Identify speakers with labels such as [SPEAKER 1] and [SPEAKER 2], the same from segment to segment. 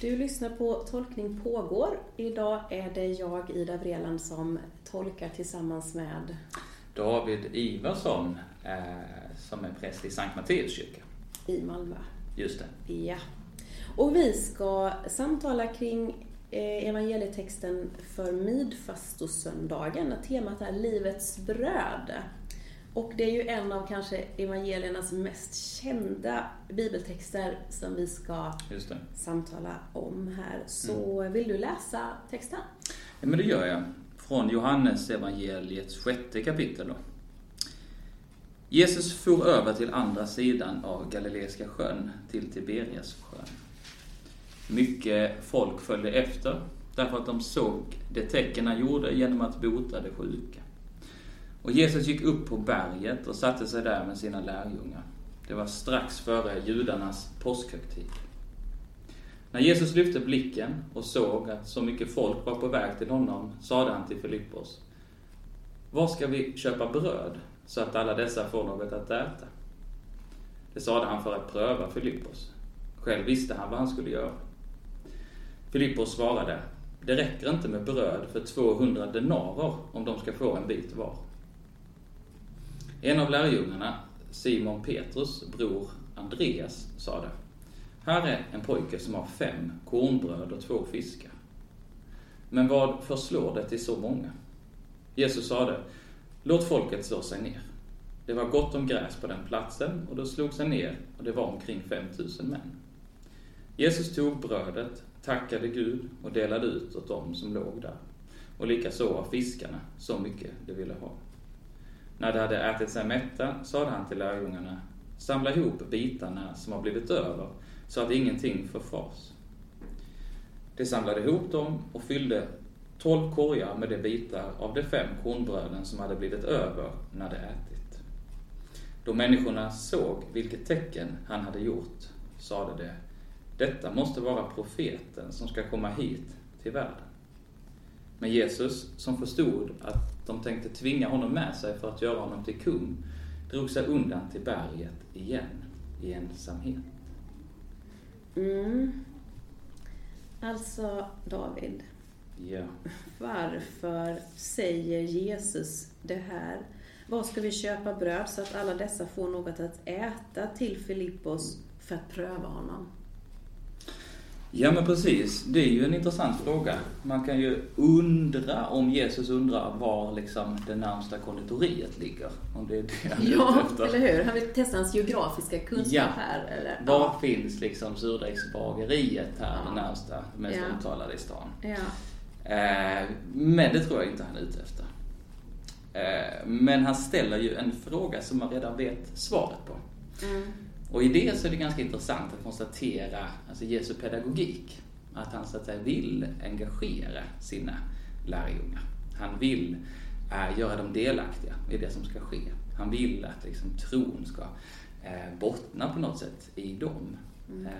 [SPEAKER 1] Du lyssnar på Tolkning pågår. Idag är det jag, Ida Vreland, som tolkar tillsammans med
[SPEAKER 2] David Ivarsson, eh, som är präst i Sankt Matteus kyrka.
[SPEAKER 1] i Malmö.
[SPEAKER 2] Just det.
[SPEAKER 1] Ja. Och vi ska samtala kring eh, evangelietexten för midfastosöndagen. Temat är Livets bröd. Och det är ju en av kanske evangeliernas mest kända bibeltexter som vi ska samtala om här. Så vill du läsa texten?
[SPEAKER 2] Ja, men det gör jag. Från Johannes evangeliets sjätte kapitel då. Jesus for över till andra sidan av Galileiska sjön, till Tiberiassjön. Mycket folk följde efter, därför att de såg det tecken han gjorde genom att bota de sjuka. Och Jesus gick upp på berget och satte sig där med sina lärjungar. Det var strax före judarnas påskhögtid. När Jesus lyfte blicken och såg att så mycket folk var på väg till honom sade han till Filippos Var ska vi köpa bröd så att alla dessa får något att äta? Det sade han för att pröva Filippos. Själv visste han vad han skulle göra. Filippos svarade Det räcker inte med bröd för 200 denarer om de ska få en bit var. En av lärjungarna, Simon Petrus bror Andreas, sade Här är en pojke som har fem kornbröd och två fiskar. Men vad förslår det till så många? Jesus sade Låt folket slå sig ner. Det var gott om gräs på den platsen och de slog sig ner och det var omkring 5000 män. Jesus tog brödet, tackade Gud och delade ut åt dem som låg där. Och likaså av fiskarna, så mycket de ville ha. När de hade ätit sig mätta sade han till lärjungarna, samla ihop bitarna som har blivit över, så att ingenting förfars. De samlade ihop dem och fyllde tolv korgar med de bitar av de fem kornbröden som hade blivit över när de ätit. Då människorna såg vilket tecken han hade gjort sade de, detta måste vara profeten som ska komma hit till världen. Men Jesus, som förstod att de tänkte tvinga honom med sig för att göra honom till kung, drog sig undan till berget igen i ensamhet.
[SPEAKER 1] Mm. Alltså, David,
[SPEAKER 2] Ja.
[SPEAKER 1] varför säger Jesus det här? Var ska vi köpa bröd så att alla dessa får något att äta till Filippos för att pröva honom?
[SPEAKER 2] Ja men precis, det är ju en intressant fråga. Man kan ju undra om Jesus undrar var liksom det närmsta konditoriet ligger. Om det är det han är
[SPEAKER 1] Ja,
[SPEAKER 2] efter.
[SPEAKER 1] eller hur? Han vill testa hans geografiska kunskap
[SPEAKER 2] Ja.
[SPEAKER 1] här. Eller?
[SPEAKER 2] Var finns liksom surdegsbageriet här,
[SPEAKER 1] Ja.
[SPEAKER 2] det närmsta, mest
[SPEAKER 1] Ja.
[SPEAKER 2] omtalade i stan?
[SPEAKER 1] Ja.
[SPEAKER 2] Eh, men det tror jag inte han är ute efter. Eh, men han ställer ju en fråga som man redan vet svaret på.
[SPEAKER 1] Mm.
[SPEAKER 2] Och i det så är det ganska intressant att konstatera alltså Jesu pedagogik. Att han så att säga vill engagera sina lärjungar. Han vill eh, göra dem delaktiga i det som ska ske. Han vill att liksom, tron ska eh, bottna på något sätt i dem. Eh,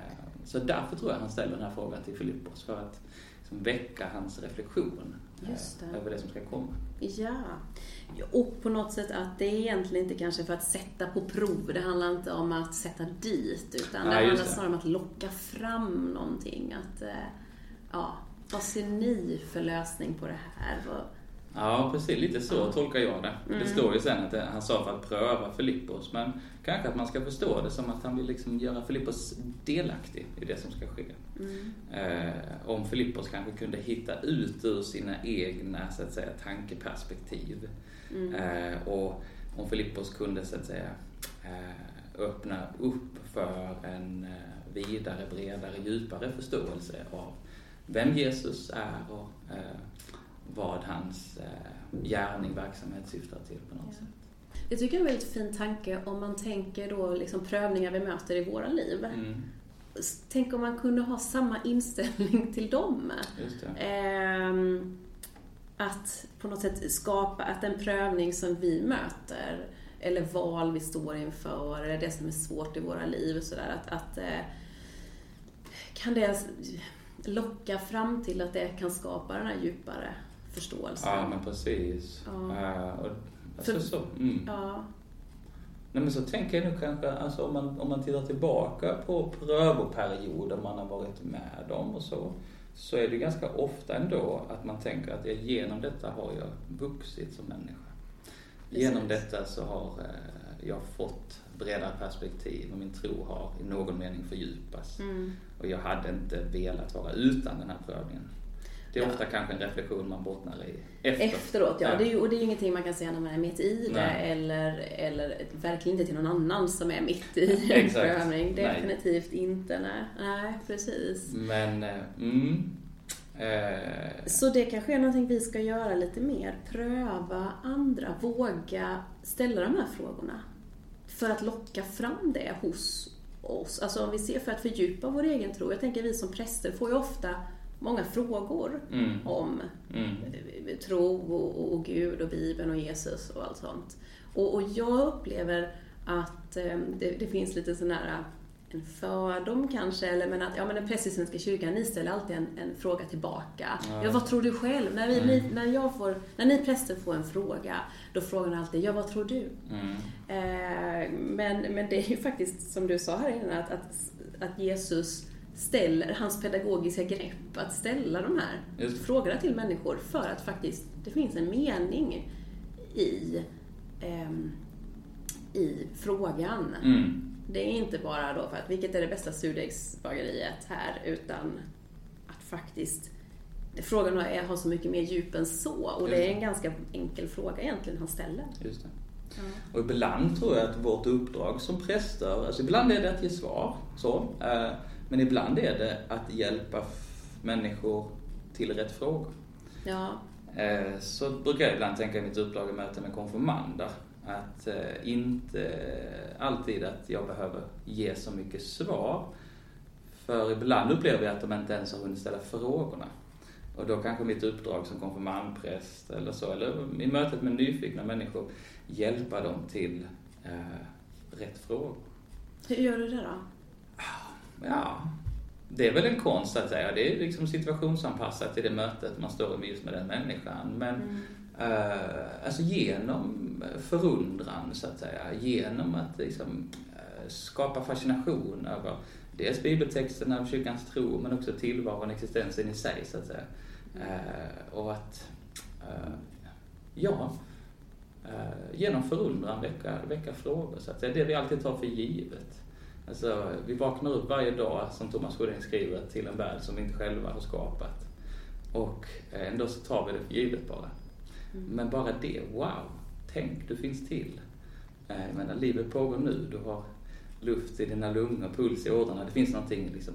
[SPEAKER 2] så därför tror jag han ställer den här frågan till Filippos. För att liksom, väcka hans reflektion
[SPEAKER 1] det.
[SPEAKER 2] eh, över det som ska komma.
[SPEAKER 1] Ja. Och på något sätt att det är egentligen inte kanske för att sätta på prov. Det handlar inte om att sätta dit. Utan det
[SPEAKER 2] Nej, just
[SPEAKER 1] handlar
[SPEAKER 2] det.
[SPEAKER 1] snarare om att locka fram någonting. Att, eh, ja, vad ser ni för lösning på det här?
[SPEAKER 2] Ja, precis. Lite så
[SPEAKER 1] Ja.
[SPEAKER 2] tolkar jag det.
[SPEAKER 1] Mm.
[SPEAKER 2] Det står ju sen att det, han sa för att pröva Filippos, men kanske att man ska förstå det som att han vill liksom göra Filippos delaktig i det som ska ske.
[SPEAKER 1] Mm,
[SPEAKER 2] Eh, om Filippos kanske kunde hitta ut ur sina egna så att säga, tankeperspektiv.
[SPEAKER 1] mm,
[SPEAKER 2] Eh, och om Filippos kunde så att säga eh, öppna upp för en eh, vidare, bredare, djupare förståelse av vem Jesus är och eh, vad hans eh, gärning, verksamhet syftar till på något
[SPEAKER 1] Ja.
[SPEAKER 2] sätt.
[SPEAKER 1] Jag tycker det är en väldigt fin tanke om man tänker då liksom prövningar vi möter i våra liv.
[SPEAKER 2] Mm,
[SPEAKER 1] Tänk om man kunde ha samma inställning till dem. Ehm, att på något sätt skapa att den prövning som vi möter eller val vi står inför eller det som är svårt i våra liv sådär att, att eh, kan det locka fram till att det kan skapa den här djupare förståelsen.
[SPEAKER 2] Ja, men precis.
[SPEAKER 1] Ja.
[SPEAKER 2] Eh, och,
[SPEAKER 1] För-
[SPEAKER 2] alltså, så, mm.
[SPEAKER 1] Ja.
[SPEAKER 2] Nej, men så tänker jag nu kanske, alltså om man, om man tittar tillbaka på prövoperioder man har varit med om och så, så är det ganska ofta ändå att man tänker att genom detta har jag vuxit som människa. Precis. Genom detta så har eh, jag fått bredare perspektiv och min tro har i någon mening fördjupats. Mm. Och jag hade inte velat vara utan den här prövningen. Det är ja. ofta kanske en reflektion man bottnar i
[SPEAKER 1] efter. efteråt. Ja. ja. Det är ju, och det är ju ingenting man kan säga när man är mitt i det eller, eller verkligen inte till någon annan som är mitt i en prövning. Definitivt nej. inte. Nej. nej, precis.
[SPEAKER 2] Men, eh, mm,
[SPEAKER 1] eh. Så det kanske är någonting vi ska göra lite mer. Pröva andra, våga ställa de här frågorna. För att locka fram det hos oss. Alltså om vi ser för att fördjupa vår egen tro. Jag tänker vi som präster får ju ofta många frågor mm. om mm. tro och, och, Gud och Bibeln och Jesus och allt sånt. Och, och jag upplever att eh, det, det, finns lite sån här en fördom kanske, eller men att ja, men den prästsvenska kyrkan, ni ställer alltid en, en fråga tillbaka. Ja. ja. vad tror du själv? När, vi, mm. ni, när, jag får, när ni präster får en fråga, då frågar ni alltid, ja vad tror du? Mm. Eh, men, men det är ju faktiskt, som du sa här innan, att, att, att Jesus ställer, hans pedagogiska grepp att ställa de här frågorna till människor för att faktiskt det finns en mening i, eh, i frågan. Mm. Det är inte bara då för att vilket är det bästa surdegsbageriet här, utan att faktiskt Frågan har så mycket mer djup än så och det är en ganska enkel fråga egentligen han ställer.
[SPEAKER 2] Just det. Ja. Och ibland tror jag att vårt uppdrag som präster, alltså ibland är det att ge svar, så. Men ibland är det att hjälpa människor till rätt frågor. Ja. Eh, så brukar jag ibland tänka i mitt uppdrag i möten med konfirmander. Att eh, inte alltid att jag behöver ge så mycket svar. För ibland upplever jag att de inte ens har hunnit ställa frågorna. Och då kanske mitt uppdrag som konfirmandpräst eller så, eller i mötet med nyfikna människor, hjälpa dem till eh, rätt frågor.
[SPEAKER 1] Hur gör du det då?
[SPEAKER 2] Ja, det är väl en konst att säga. Det är liksom situationsanpassat till det mötet man står i just med den människan. Men mm. uh, alltså genom förundran så att säga, genom att liksom, uh, skapa fascination över dels bibeltexterna, kyrkans tro, men också tillvaron, existensen i sig så att säga. Uh, och att, ja, genom förundran väcka, väcka frågor så att säga. Det vi alltid tar för givet. Alltså, vi vaknar upp varje dag, som Thomas Sjödin skriver, till en värld som vi inte själva har skapat. Och eh, ändå så tar vi det för givet bara. Mm. Men bara det, wow! Tänk, du finns till. Eh, menar, livet pågår nu. Du har luft i dina lungor, puls i ådrorna. Det finns någonting liksom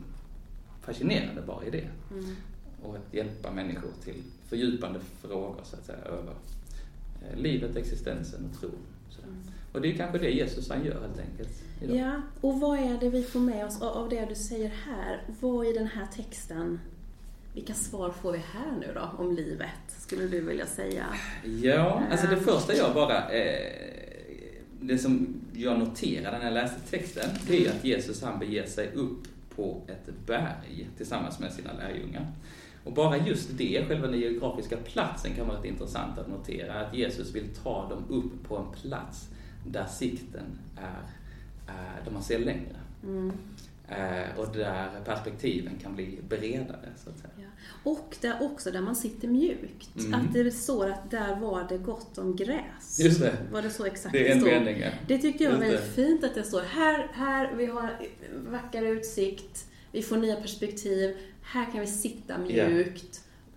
[SPEAKER 2] fascinerande bara i det. Mm. Och att hjälpa människor till fördjupande frågor, så att säga, över eh, livet, existensen och tron. Mm. Och det är kanske det Jesus han gör helt enkelt
[SPEAKER 1] idag. Ja, och vad är det vi får med oss av det du säger här? Vad i den här texten, vilka svar får vi här nu då om livet, skulle du vilja säga?
[SPEAKER 2] Ja, alltså det första jag bara, eh, det som jag noterade när jag läste texten, det är att Jesus han beger sig upp på ett berg tillsammans med sina lärjungar. Och bara just det, själva den geografiska platsen kan vara rätt intressant att notera, att Jesus vill ta dem upp på en plats där sikten är där man ser längre. Mm. Eh, och där perspektiven kan bli bredare, så att säga. Ja.
[SPEAKER 1] Och där också där man sitter mjukt. Mm. Att det står att där var det gott om gräs.
[SPEAKER 2] Just det.
[SPEAKER 1] Var det så exakt
[SPEAKER 2] det är en mening, ja.
[SPEAKER 1] Det tyckte jag var väldigt det. fint att det står. Här, här, vi har vacker utsikt, vi får nya perspektiv, här kan vi sitta mjukt yeah.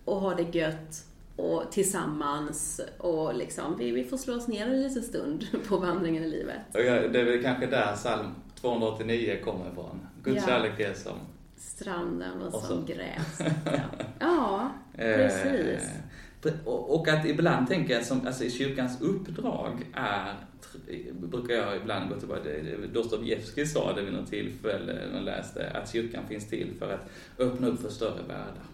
[SPEAKER 1] och ha det gött och tillsammans och liksom, vi, vi får slå oss ner en liten stund på vandringen i livet.
[SPEAKER 2] Det är väl kanske där psalm 289 kommer ifrån. Guds ja. kärlek är som
[SPEAKER 1] stranden och, och som gräs. Ja, ja precis.
[SPEAKER 2] Eh, och att ibland tänker jag som, alltså kyrkans uppdrag är, brukar jag ibland gå tillbaka, Dostojevskij sa det vid något tillfälle när jag läste, att kyrkan finns till för att öppna upp för större världar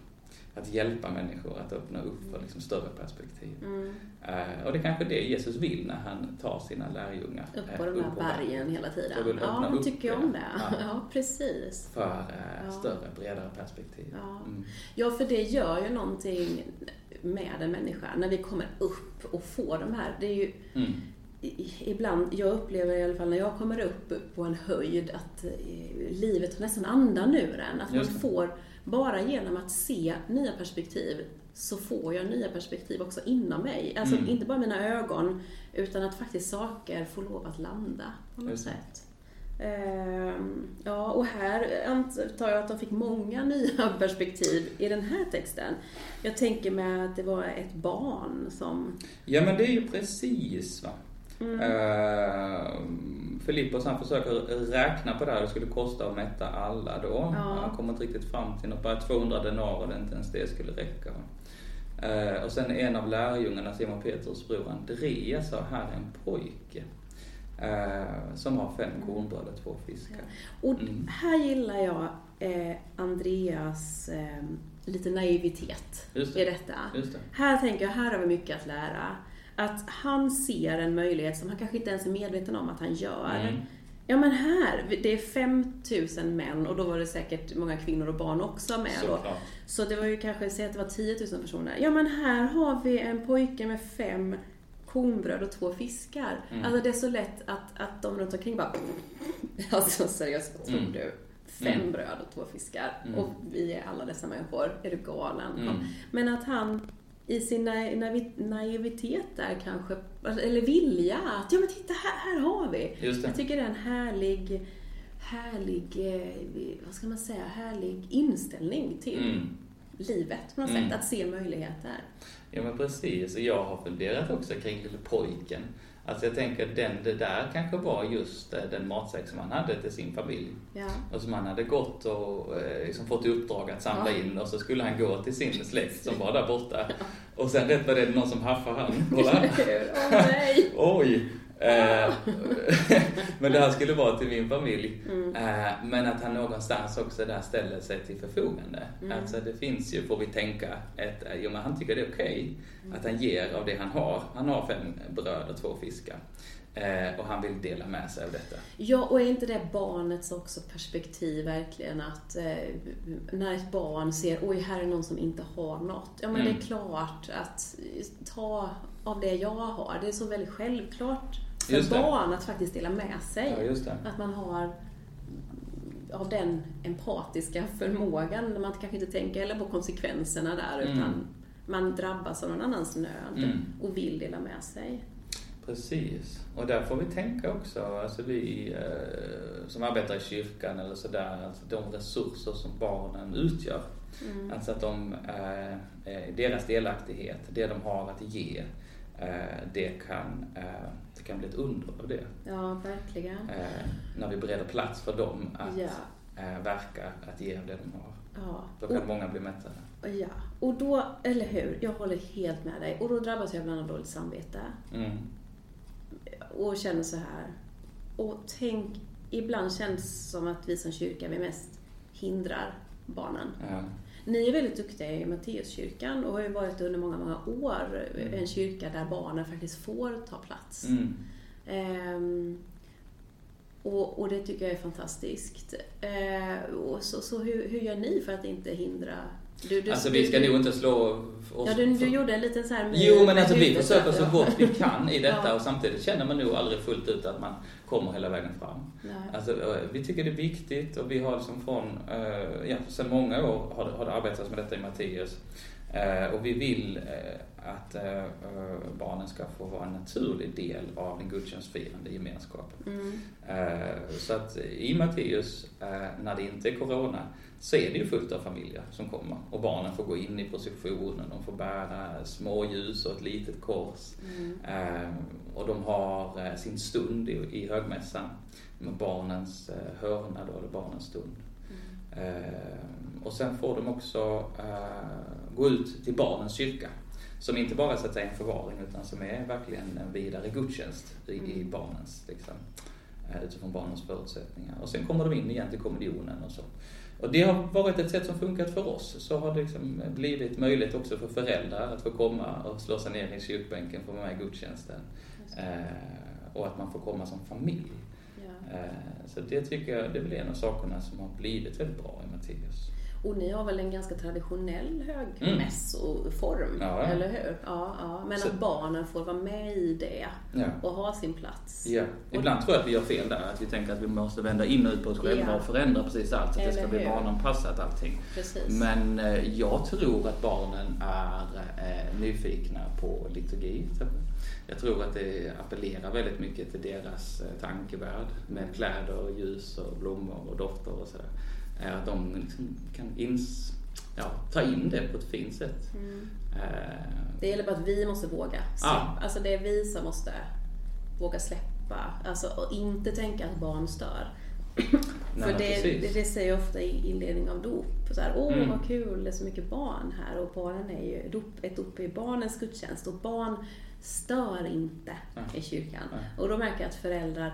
[SPEAKER 2] att hjälpa människor att öppna upp för liksom större perspektiv. Mm. Uh, och det är kanske det Jesus vill när han tar sina lärjungar
[SPEAKER 1] upp på uh, de här bergen hela tiden. Ja, nu tycker jag om det. Ja, ja precis.
[SPEAKER 2] För uh, ja. större, bredare perspektiv.
[SPEAKER 1] Ja. Mm. ja, för det gör ju någonting med en människa när vi kommer upp och får de här. Det är ju, mm. ibland, jag upplever i alla fall när jag kommer upp på en höjd att livet har nästan andan ur en. Att man får, bara genom att se nya perspektiv, så får jag nya perspektiv också inom mig. Alltså mm. inte bara mina ögon, utan att faktiskt saker får lov att landa på något sätt. Ehm, ja, och här antar jag att de fick många nya perspektiv i den här texten. Jag tänker mig att det var ett barn som...
[SPEAKER 2] Ja, men det är ju precis va. Mm. Uh, Filippos han försöker räkna på det här, det skulle kosta att mätta alla då. Ja. Han kommer inte riktigt fram till något, bara 200 denarer, det inte ens det skulle räcka. Uh, och sen en av lärjungarna, Simon Petrus bror Andreas, sa här är en pojke. Uh, som har fem kornbröd och två fiskar.
[SPEAKER 1] Ja. Och mm. här gillar jag eh, Andreas eh, lite naivitet
[SPEAKER 2] det.
[SPEAKER 1] i detta.
[SPEAKER 2] Det.
[SPEAKER 1] Här tänker jag, här har vi mycket att lära. Att han ser en möjlighet som han kanske inte ens är medveten om att han gör. Mm. Ja men här, det är 5000 män och då var det säkert många kvinnor och barn också med.
[SPEAKER 2] Så,
[SPEAKER 1] så det var ju kanske, säg att det var 10 000 personer. Ja men här har vi en pojke med fem kornbröd och två fiskar. Mm. Alltså det är så lätt att, att de runt omkring bara... Alltså seriöst, vad tror mm. du? Fem mm. bröd och två fiskar. Mm. Och vi är alla dessa människor. Är du galen? Mm. Men att han i sin naivitet där kanske, eller vilja att ja men titta här, här har vi. Jag tycker det är en härlig, härlig, eh, vad ska man säga, härlig inställning till mm. livet på något mm. sätt. Att se möjligheter.
[SPEAKER 2] Ja men precis, och jag har funderat också kring lille pojken. Alltså jag tänker den, det där kanske var just eh, den matsäck som han hade till sin familj.
[SPEAKER 1] Ja.
[SPEAKER 2] Och som han hade gått och eh, liksom fått i uppdrag att samla ja. in och så skulle han gå till sin släkt som var där borta. Ja. Och sen rätt var det någon som haffade han.
[SPEAKER 1] Kolla!
[SPEAKER 2] oh. Oj! Eh, men det här skulle vara till min familj. Mm. Eh, men att han någonstans också där ställer sig till förfogande. Mm. Alltså det finns ju, får vi tänka, ett, jo men han tycker det är okej okay mm. att han ger av det han har. Han har fem bröd och två fiskar. Eh, och han vill dela med sig av detta.
[SPEAKER 1] Ja, och är inte det barnets också perspektiv verkligen att eh, när ett barn ser, oj, här är någon som inte har något. Ja, men mm. det är mm. klart att ta av det jag har. Det är så väldigt självklart för barn att faktiskt dela med sig.
[SPEAKER 2] Ja,
[SPEAKER 1] att man har av den empatiska förmågan, när man kanske inte tänker eller på konsekvenserna där, mm. utan man drabbas av någon annans nöd mm. och vill dela med sig.
[SPEAKER 2] Precis, och där får vi tänka också, alltså vi eh, som arbetar i kyrkan eller sådär, alltså de resurser som barnen utgör. Mm. Alltså att de, eh, eh deras delaktighet, det de har att ge, eh, det kan eh, det kan bli ett under av det.
[SPEAKER 1] Ja, verkligen.
[SPEAKER 2] Eh, när vi bereder plats för dem att ja. eh, verka, att ge av det de har.
[SPEAKER 1] Ja.
[SPEAKER 2] Då kan och, många bli mättade.
[SPEAKER 1] Ja, och då, eller hur, jag håller helt med dig. Och då drabbas jag ibland av dåligt samvete.
[SPEAKER 2] Mm.
[SPEAKER 1] Och känner så här. Och tänk, ibland känns det som att vi som kyrka, vi mest hindrar barnen.
[SPEAKER 2] Ja.
[SPEAKER 1] Ni är väldigt duktiga i Matteuskyrkan och har ju varit under många, många år mm. en kyrka där barnen faktiskt får ta plats.
[SPEAKER 2] Mm.
[SPEAKER 1] Ehm, och, och, det tycker jag är fantastiskt. Ehm, och så, så hur, hur gör ni för att inte hindra
[SPEAKER 2] du, du, alltså vi ska du, nog inte slå
[SPEAKER 1] oss... Ja, du, du gjorde en liten så här
[SPEAKER 2] Jo, men alltså vi försöker så gott vi kan i detta ja. och samtidigt känner man nog aldrig fullt ut att man kommer hela vägen fram.
[SPEAKER 1] Nej.
[SPEAKER 2] Alltså, eh, vi tycker det är viktigt och vi har liksom från, uh, ja, sedan många år har, har det arbetats med detta i Mattias. Uh, och vi vill att barnen ska få vara en naturlig del av den gudstjänstfirande gemenskapen.
[SPEAKER 1] Mm.
[SPEAKER 2] så att i Matteus, när det inte är Corona, så är det ju fullt av familjer som kommer och barnen får gå in i processionen, de får bära små ljus och ett litet kors.
[SPEAKER 1] Mm.
[SPEAKER 2] Och de har sin stund i, i högmässan med barnens hörna då, eller barnens stund.
[SPEAKER 1] Mm.
[SPEAKER 2] Och sen får de också gå ut till barnens kyrka som inte bara är en förvaring utan som är verkligen en vidare gudstjänst i, mm. i barnens, liksom, eh, utifrån barnens förutsättningar. Och sen kommer de in igen till kommunionen och så. Och det har varit ett sätt som funkat för oss. Så har det liksom blivit möjligt också för föräldrar att få komma och slå sig ner i kyrkbänken, få vara med i gudstjänsten. Eh, och att man får komma som familj.
[SPEAKER 1] Ja.
[SPEAKER 2] Eh, så det tycker jag, det är väl en av sakerna som har blivit väldigt bra i Matteus.
[SPEAKER 1] Och ni har väl en ganska traditionell högmässoform,
[SPEAKER 2] Mm. Ja.
[SPEAKER 1] eller hur? Ja, ja. Men
[SPEAKER 2] Så-
[SPEAKER 1] att barnen får vara med i det
[SPEAKER 2] Ja.
[SPEAKER 1] och ha sin plats.
[SPEAKER 2] Ja, ibland tror jag att vi gör fel där. Att vi tänker att vi måste vända in och ut på oss själva
[SPEAKER 1] Ja.
[SPEAKER 2] och förändra precis allt. Så att det ska
[SPEAKER 1] Eller
[SPEAKER 2] bli barnanpassat allting.
[SPEAKER 1] Precis.
[SPEAKER 2] Men eh, jag tror att barnen är eh, nyfikna på liturgi. Jag tror att det appellerar väldigt mycket till deras eh, tankevärld med kläder, och ljus och blommor och dofter och sådär. Eh, Att de liksom kan ins, ja, ta in det på ett fint sätt.
[SPEAKER 1] Mm.
[SPEAKER 2] Eh,
[SPEAKER 1] Det gäller bara att vi måste våga släppa.
[SPEAKER 2] Ja.
[SPEAKER 1] Alltså det är vi som måste våga släppa. Alltså och inte tänka att barn stör.
[SPEAKER 2] Nej,
[SPEAKER 1] För det, det, det säger jag ofta i inledning av dop. Så här, Åh
[SPEAKER 2] Mm.
[SPEAKER 1] vad kul, det är så mycket barn här. Och barnen är ju, dop, ett dop är barnens gudstjänst och barn stör inte
[SPEAKER 2] Nej.
[SPEAKER 1] i kyrkan.
[SPEAKER 2] Nej.
[SPEAKER 1] Och då märker jag att föräldrar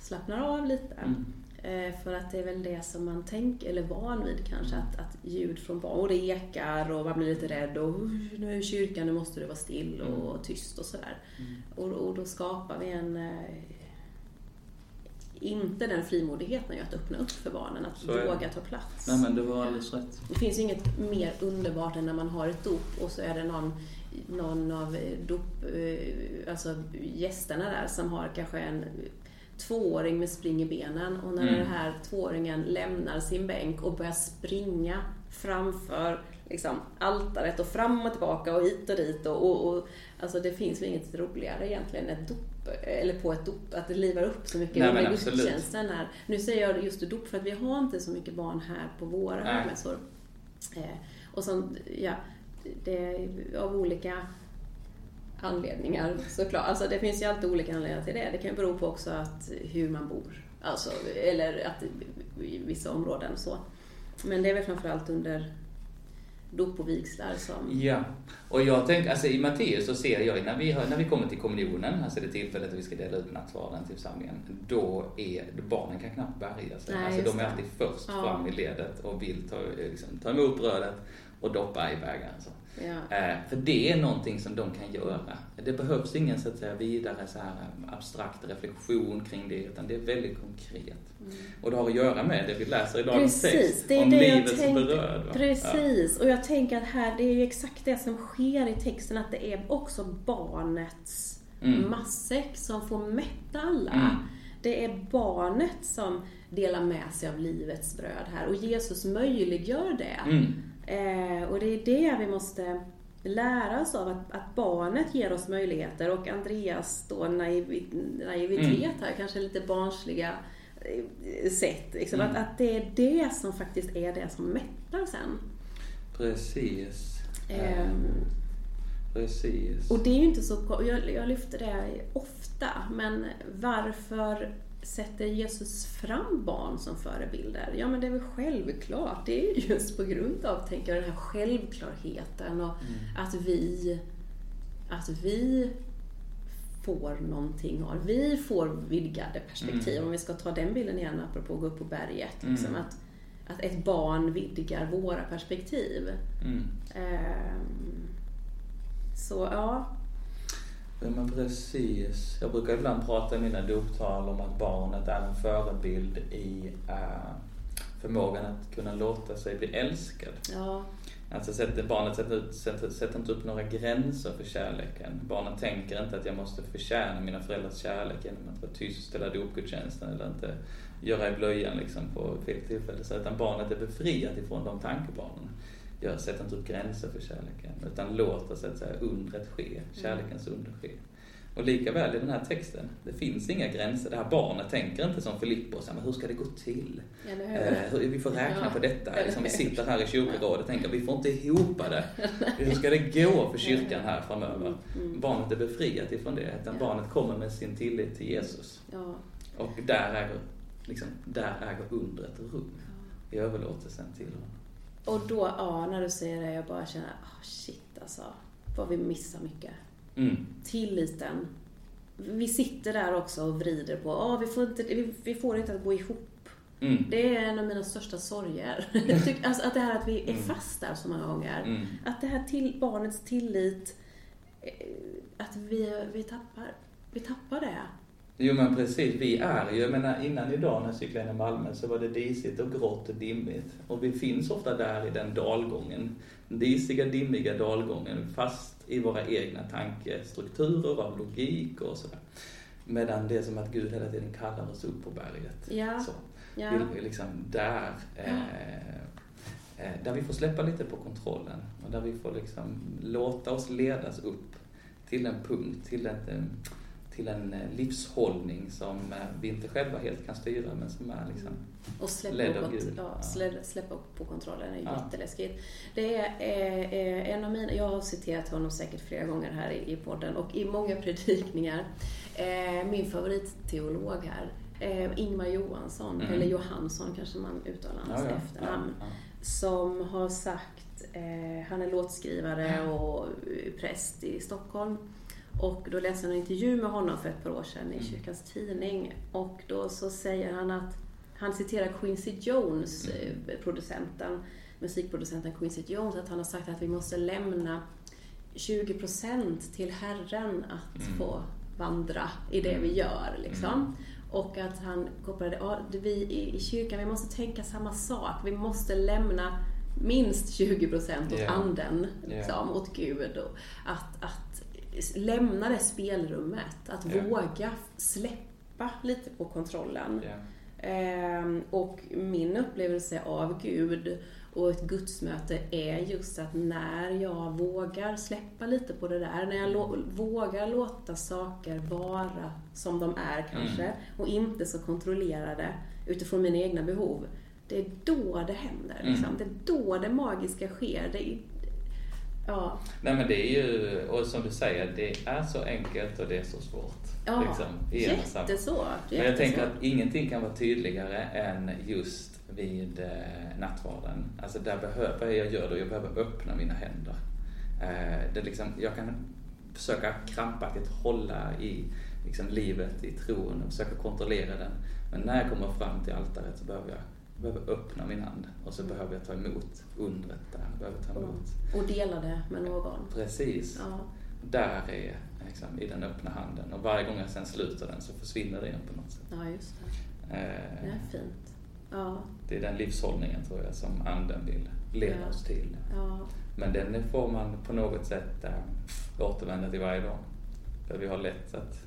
[SPEAKER 1] slappnar av lite.
[SPEAKER 2] Mm.
[SPEAKER 1] Eh, För att det är väl det som man tänker, eller van vid kanske, att, att ljud från barn, och det ekar och man blir lite rädd och "Usch, nu är kyrkan, nu måste det vara still och tyst och sådär.
[SPEAKER 2] Mm.
[SPEAKER 1] Och, och då skapar vi en, eh, inte den frimodigheten ju att öppna upp för barnen, att
[SPEAKER 2] det.
[SPEAKER 1] våga ta plats.
[SPEAKER 2] Nej men du har alldeles rätt.
[SPEAKER 1] Det finns ju inget mer underbart än när man har ett dop och så är det någon, någon av dop, eh, alltså gästerna där som har kanske en tvååring med spring i benen och när
[SPEAKER 2] Mm.
[SPEAKER 1] den här tvååringen lämnar sin bänk och börjar springa framför liksom, altaret och fram och tillbaka och hit och dit och, och, och alltså det finns väl inget roligare egentligen ett dop, eller på ett dop, att det livar upp så mycket under gudstjänsten här. Nu säger jag just dop för att vi har inte så mycket barn här på våra högmässor. Eh, och som, ja, det är av olika anledningar såklart. Alltså det finns ju alltid olika anledningar till det. Det kan ju bero på också att hur man bor. Alltså, eller att i vissa områden så. Men det är väl framförallt under dop och vigslar som...
[SPEAKER 2] Ja, och jag tänker, alltså i Matteus så ser jag när vi, har, när vi kommer till kommunionen, alltså det tillfället då vi ska dela ut nattvarden till församlingen, då är barnen kan knappt bärga sig.
[SPEAKER 1] Nej,
[SPEAKER 2] alltså de är alltid först
[SPEAKER 1] Ja.
[SPEAKER 2] fram i ledet och vill ta, liksom, ta emot brödet och doppa i bägaren. Så.
[SPEAKER 1] Ja.
[SPEAKER 2] Eh, för det är någonting som de kan göra. Det behövs ingen så att säga, vidare så här, eh, abstrakt reflektion kring det, utan det är väldigt konkret. Och det har att göra med det vi läser i dagens
[SPEAKER 1] Mm. Precis,
[SPEAKER 2] text,
[SPEAKER 1] det är
[SPEAKER 2] om
[SPEAKER 1] det jag
[SPEAKER 2] livets
[SPEAKER 1] tänkte.
[SPEAKER 2] bröd. va?
[SPEAKER 1] Precis, och jag tänker att här, det är ju exakt det som sker i texten, att det är också barnets
[SPEAKER 2] Mm.
[SPEAKER 1] matsäck som får mätta alla.
[SPEAKER 2] Mm.
[SPEAKER 1] Det är barnet som delar med sig av livets bröd här och Jesus möjliggör det.
[SPEAKER 2] Ja. Mm.
[SPEAKER 1] Eh, och det är det vi måste lära oss av, att, att barnet ger oss möjligheter och Andreas då naiv, naivitet
[SPEAKER 2] Mm.
[SPEAKER 1] här, kanske lite barnsliga eh, sätt. Liksom,
[SPEAKER 2] Mm.
[SPEAKER 1] att, att det är det som faktiskt är det som mättar sen.
[SPEAKER 2] Precis.
[SPEAKER 1] Ehm,
[SPEAKER 2] Precis.
[SPEAKER 1] och det är ju inte så, jag, jag lyfter det ofta, men varför sätter Jesus fram barn som förebilder? Ja men det är väl självklart, det är ju just på grund av, tänker jag, den här självklarheten och att vi, att vi får någonting av, vi får vidgade perspektiv, om vi ska ta den bilden igen apropå att gå upp på berget. Liksom,
[SPEAKER 2] Mm.
[SPEAKER 1] att, att ett barn vidgar våra perspektiv.
[SPEAKER 2] Mm.
[SPEAKER 1] Ehm, så ja,
[SPEAKER 2] Ja, men precis. Jag brukar ibland prata i mina doptal om att barnet är en förebild i eh, förmågan att kunna låta sig bli älskad.
[SPEAKER 1] ja,
[SPEAKER 2] Alltså barnet sätter, ut, sätter, sätter inte upp några gränser för kärleken. Barnet tänker inte att jag måste förtjäna mina föräldrars kärlek genom att vara tyst eller dopgudstjänsten eller inte göra i blöjan liksom på fel tillfälle. Så utan barnet är befriat ifrån de tankebanorna. Jag sätter inte upp gränser för kärleken utan låter så att säga undret ske, kärlekens under ske. Och lika väl i den här texten, det finns inga gränser. Det här barnet tänker inte som Filippos, men hur ska det gå till? Eh, vi får räkna
[SPEAKER 1] Ja.
[SPEAKER 2] på detta. Liksom, vi sitter här i kyrkorådet och tänker vi får inte ihop det. Hur ska det gå för kyrkan här framöver?
[SPEAKER 1] Mm.
[SPEAKER 2] Barnet är befriat ifrån det. Utan
[SPEAKER 1] Ja.
[SPEAKER 2] barnet kommer med sin tillit till Jesus.
[SPEAKER 1] Ja,
[SPEAKER 2] Och där äger, liksom, där äger undret rum. I överlåtelsen till honom.
[SPEAKER 1] Och då, ja, när du säger det, jag bara känner, oh, shit alltså, vad vi missar mycket.
[SPEAKER 2] Mm.
[SPEAKER 1] Tilliten. Vi sitter där också och vrider på, oh, vi, får inte, vi, vi får inte att gå ihop.
[SPEAKER 2] Mm.
[SPEAKER 1] Det är en av mina största sorger. Jag tycker- alltså att det här att vi är
[SPEAKER 2] Mm.
[SPEAKER 1] fast där så många gånger.
[SPEAKER 2] Mm.
[SPEAKER 1] Att det här till barnets tillit, eh, att vi, vi tappar, vi tappar det.
[SPEAKER 2] Jo men precis, vi är ju, jag menar innan idag när jag cyklade i Malmö så var det disigt och grått och dimmigt. Och vi finns ofta där i den dalgången, den disiga, dimmiga dalgången, fast i våra egna tankestrukturer av logik och sådär. Medan det är som att Gud hela tiden kallar oss upp på berget.
[SPEAKER 1] Ja.
[SPEAKER 2] Så.
[SPEAKER 1] Ja.
[SPEAKER 2] Vi, liksom där, eh, eh, där vi får släppa lite på kontrollen och där vi får liksom låta oss ledas upp till en punkt, till ett, eh, till en eh, livshållning som eh, vi inte själva helt kan styra men som är liksom
[SPEAKER 1] Och släppa,
[SPEAKER 2] ledd av Gud.
[SPEAKER 1] ja,
[SPEAKER 2] Ja.
[SPEAKER 1] slä- släppa på kontrollen är
[SPEAKER 2] Ja.
[SPEAKER 1] jätteläskigt. Det är eh, eh, en av mina, jag har citerat honom säkert flera gånger här i, i podden och i många predikningar. Eh, min favoritteolog här, eh, Ingmar Johansson,
[SPEAKER 2] Mm.
[SPEAKER 1] eller Johansson kanske man uttalar hans
[SPEAKER 2] ja, ja,
[SPEAKER 1] efternamn, som har sagt, han är låtskrivare och präst i Stockholm. Och då läste jag en intervju med honom för ett par år sedan i
[SPEAKER 2] Mm.
[SPEAKER 1] Kyrkans Tidning. Och då så säger han att, han citerar Quincy Jones,
[SPEAKER 2] Mm.
[SPEAKER 1] eh, producenten, musikproducenten Quincy Jones, att han har sagt att vi måste lämna 20% till Herren att
[SPEAKER 2] Mm.
[SPEAKER 1] få vandra i det vi gör. Liksom. Och att han kopplade, ja, vi i, kyrkan, vi måste tänka samma sak. Vi måste lämna minst 20% åt
[SPEAKER 2] Ja.
[SPEAKER 1] anden, liksom, åt Gud. Och att, att lämna det spelrummet, att
[SPEAKER 2] Ja.
[SPEAKER 1] våga släppa lite på kontrollen. Ehm, och min upplevelse av Gud och ett gudsmöte är just att när jag vågar släppa lite på det där, när jag lo- vågar låta saker vara som de är kanske,
[SPEAKER 2] Mm.
[SPEAKER 1] och inte så kontrollerade utifrån mina egna behov, det är då det händer.
[SPEAKER 2] Mm.
[SPEAKER 1] Liksom. Det är då det magiska sker. Det är, ja,
[SPEAKER 2] Nej men det är ju, och som du säger, det är så enkelt och det är så svårt.
[SPEAKER 1] ja
[SPEAKER 2] liksom,
[SPEAKER 1] jättesvårt.
[SPEAKER 2] Men jag tänker att ingenting kan vara tydligare än just vid eh, nattvarden. Alltså där behöver, vad är det jag? Jag behöver öppna mina händer. Eh, det liksom, jag kan försöka krampaktigt hålla i liksom, livet, i tron och försöka kontrollera den. Men när jag kommer fram till altaret så behöver jag, jag behöver öppna min hand och så behöver jag ta emot undret där. Jag behöver ta emot.
[SPEAKER 1] Och dela det med någon.
[SPEAKER 2] Precis.
[SPEAKER 1] Ja.
[SPEAKER 2] Där är liksom, i den öppna handen och varje gång jag sen sluter den så försvinner det igen på något sätt.
[SPEAKER 1] ja, just det.
[SPEAKER 2] Eh,
[SPEAKER 1] Det är fint. Ja,
[SPEAKER 2] Det är den livshållningen tror jag som anden vill leda
[SPEAKER 1] Ja.
[SPEAKER 2] oss till.
[SPEAKER 1] ja.
[SPEAKER 2] Men den får man på något sätt äh, återvända till varje dag. För vi har lätt att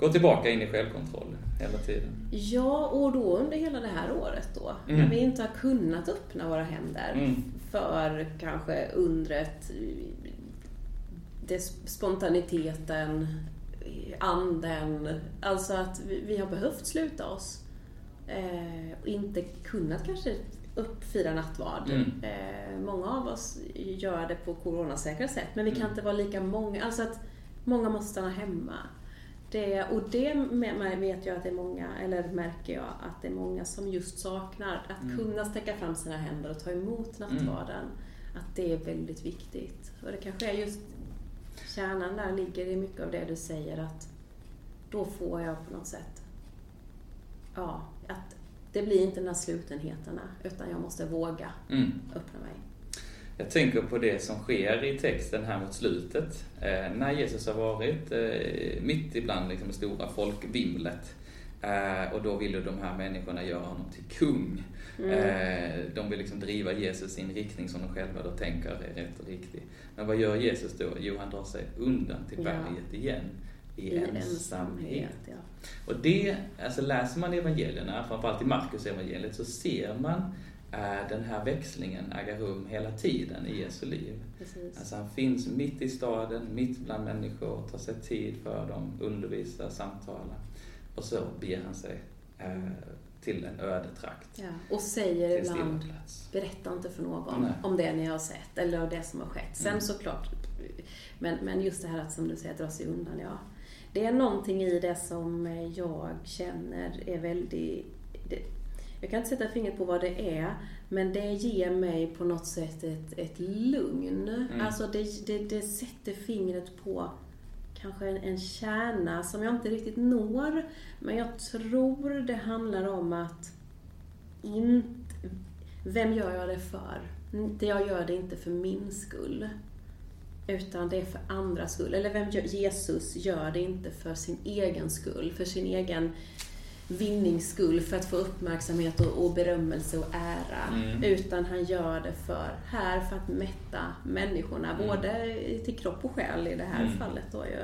[SPEAKER 2] gå tillbaka in i självkontroll hela tiden.
[SPEAKER 1] Ja, och då under hela det här året då,
[SPEAKER 2] Mm.
[SPEAKER 1] när vi inte har kunnat öppna våra händer
[SPEAKER 2] Mm.
[SPEAKER 1] för kanske undret, spontaniteten, anden, alltså att vi, vi har behövt sluta oss eh, och inte kunnat kanske uppfira nattvard.
[SPEAKER 2] Mm.
[SPEAKER 1] Eh, många av oss gör det på coronasäkra sätt, men vi kan
[SPEAKER 2] Mm.
[SPEAKER 1] inte vara lika många. Alltså att många måste stanna hemma. Det, och det vet jag att det är många, eller märker jag att det är många som just saknar. Att
[SPEAKER 2] Mm.
[SPEAKER 1] kunna sträcka fram sina händer och ta emot nattvarden. Att det är väldigt viktigt. Och det kanske är just kärnan där ligger i mycket av det du säger att då får jag på något sätt, ja, att det blir inte de här slutenheterna utan jag måste våga
[SPEAKER 2] Mm.
[SPEAKER 1] öppna mig.
[SPEAKER 2] Jag tänker på det som sker i texten här mot slutet. Eh, när Jesus har varit eh, mitt ibland liksom, det stora folkvimlet. Eh, och då vill ju de här människorna göra honom till kung.
[SPEAKER 1] Mm.
[SPEAKER 2] Eh, de vill liksom driva Jesus i en riktning som de själva då tänker är rätt och riktig. Men vad gör Jesus då? Jo, han drar sig undan till
[SPEAKER 1] Ja.
[SPEAKER 2] berget igen. I, ensamhet.
[SPEAKER 1] ensamhet, ja.
[SPEAKER 2] Och det, alltså läser man evangelierna, framförallt i Markus evangeliet, så ser man den här växlingen äga rum hela tiden i Jesu liv.
[SPEAKER 1] Precis.
[SPEAKER 2] Alltså han finns mitt i staden, mitt bland människor, tar sig tid för dem, undervisar, samtalar. Och så beger han sig eh, till en öde trakt.
[SPEAKER 1] Ja. Och säger ibland, berätta inte för någon
[SPEAKER 2] Nej.
[SPEAKER 1] om det ni har sett eller om det som har skett. Sen
[SPEAKER 2] Mm.
[SPEAKER 1] såklart, men, men just det här att som du säger, dra sig undan, ja. Det är någonting i det som jag känner är väldigt... Jag kan inte sätta fingret på vad det är, men det ger mig på något sätt ett, ett lugn.
[SPEAKER 2] Mm.
[SPEAKER 1] Alltså det, det, det sätter fingret på kanske en, en kärna som jag inte riktigt når. Men jag tror det handlar om att inte, vem gör jag det för? Jag gör det inte för min skull. Utan det är för andras skull. Eller vem gör, Jesus gör det inte för sin egen skull, för sin egen vinnings skull, för att få uppmärksamhet och, och berömmelse och ära.
[SPEAKER 2] Mm.
[SPEAKER 1] Utan han gör det för, här för att mätta människorna,
[SPEAKER 2] Mm.
[SPEAKER 1] både till kropp och själ i det här
[SPEAKER 2] Mm.
[SPEAKER 1] fallet då ju.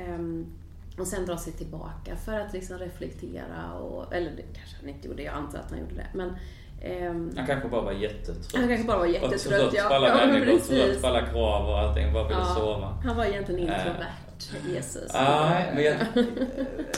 [SPEAKER 1] Ehm, och sen dra sig tillbaka för att liksom reflektera och, eller det kanske han inte gjorde, jag antar att han gjorde det. Men ehm,
[SPEAKER 2] Han kanske bara var jättetrött.
[SPEAKER 1] han kanske bara var
[SPEAKER 2] Och
[SPEAKER 1] jättetrött.
[SPEAKER 2] trött på alla
[SPEAKER 1] ja,
[SPEAKER 2] människor, trött på alla krav och allting, bara ville
[SPEAKER 1] Ja.
[SPEAKER 2] sova.
[SPEAKER 1] Han var egentligen
[SPEAKER 2] Eh.
[SPEAKER 1] Jesus.
[SPEAKER 2] Nej, men jag, nej,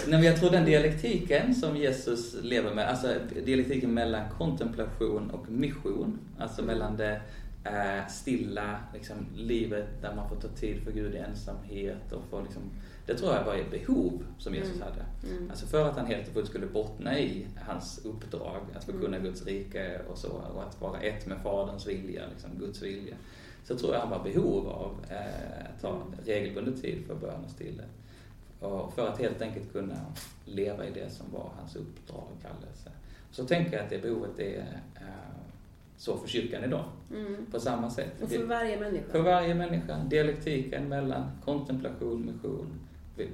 [SPEAKER 2] men jag tror den dialektiken som Jesus lever med, alltså dialektiken mellan kontemplation och mission, alltså
[SPEAKER 1] Mm.
[SPEAKER 2] mellan det eh, stilla liksom, livet där man får ta tid för Gud i ensamhet och få liksom, det tror jag var ett behov som Jesus
[SPEAKER 1] Mm.
[SPEAKER 2] hade.
[SPEAKER 1] Mm.
[SPEAKER 2] Alltså för att han helt och fullt skulle bottna i hans uppdrag, att förkunna
[SPEAKER 1] Mm.
[SPEAKER 2] Guds rike och så, och att vara ett med Faderns vilja, liksom Guds vilja. Så tror jag han var behov av eh, att ta regelbunden tid för bön och stillhet. Och för att helt enkelt kunna leva i det som var hans uppdrag och kallelse. Så tänker jag att det behovet är eh, så för kyrkan idag,
[SPEAKER 1] Mm.
[SPEAKER 2] på samma sätt.
[SPEAKER 1] Och för varje människa.
[SPEAKER 2] För varje människa, dialektiken mellan kontemplation, mission,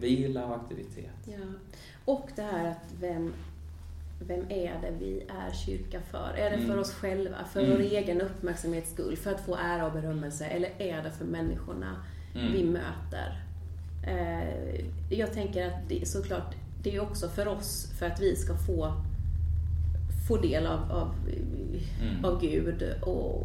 [SPEAKER 2] vila och aktivitet.
[SPEAKER 1] Ja. Och det här att vem, vem är det vi är kyrka för? Är det för
[SPEAKER 2] Mm.
[SPEAKER 1] oss själva, för
[SPEAKER 2] Mm.
[SPEAKER 1] vår egen uppmärksamhets skull, för att få ära och berömmelse? Eller är det för människorna
[SPEAKER 2] Mm.
[SPEAKER 1] vi möter? Eh, jag tänker att det, såklart, det är också för oss, för att vi ska få, få del av, av,
[SPEAKER 2] Mm.
[SPEAKER 1] av Gud och,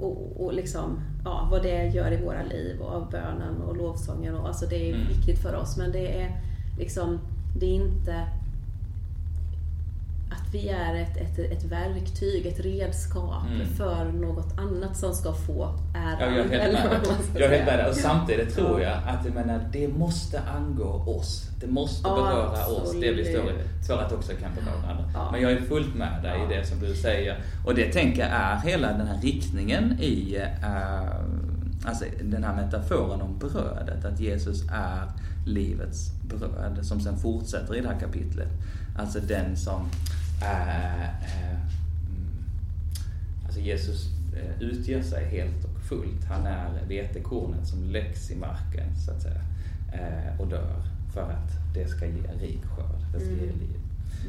[SPEAKER 1] och, och liksom, ja, vad det gör i våra liv och av bönen och lovsången. Och, alltså det är
[SPEAKER 2] Mm.
[SPEAKER 1] viktigt för oss men det är liksom, det är inte vi är ett, ett, ett verktyg, ett redskap
[SPEAKER 2] Mm.
[SPEAKER 1] för något annat som ska få äran.
[SPEAKER 2] Ja, jag är helt med Jag är helt med. Och samtidigt tror
[SPEAKER 1] Ja.
[SPEAKER 2] jag att jag menar, det måste angå oss. Det måste beröra oss, det vi står
[SPEAKER 1] absolut.
[SPEAKER 2] för att också kan beröra andra.
[SPEAKER 1] Ja.
[SPEAKER 2] Men jag är fullt med dig
[SPEAKER 1] Ja.
[SPEAKER 2] i det som du säger. Och det tänker jag är hela den här riktningen i eh, alltså den här metaforen om brödet. Att Jesus är livets bröd, som sen fortsätter i det här kapitlet. Alltså den som eh, eh, mm, Alltså Jesus eh, utger sig helt och fullt. Han är vetekornet som läggs i marken, så att säga, och dör för att det ska ge rik skörd, det ska ge
[SPEAKER 1] Mm.
[SPEAKER 2] liv.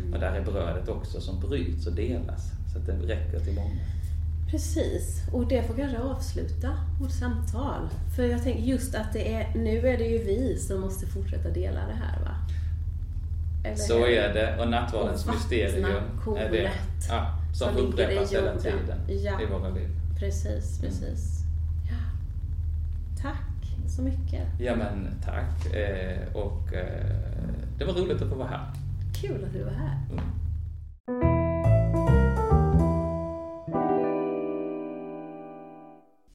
[SPEAKER 1] Mm.
[SPEAKER 2] Och där är brödet också som bryts och delas, så att det räcker till många.
[SPEAKER 1] Precis, och det får kanske avsluta vårt samtal. För jag tänker just att det är, nu är det ju vi som måste fortsätta dela det här va? Eller
[SPEAKER 2] Så är det, och nattvardens mysterium är det. Ja, som
[SPEAKER 1] i
[SPEAKER 2] upprepas hela tiden
[SPEAKER 1] Ja.
[SPEAKER 2] i våra liv.
[SPEAKER 1] Precis,
[SPEAKER 2] Mm.
[SPEAKER 1] precis. Ja. Tack så mycket.
[SPEAKER 2] Ja men tack, eh, och eh, det var roligt att få vara här.
[SPEAKER 1] Kul att du var här.
[SPEAKER 2] Mm.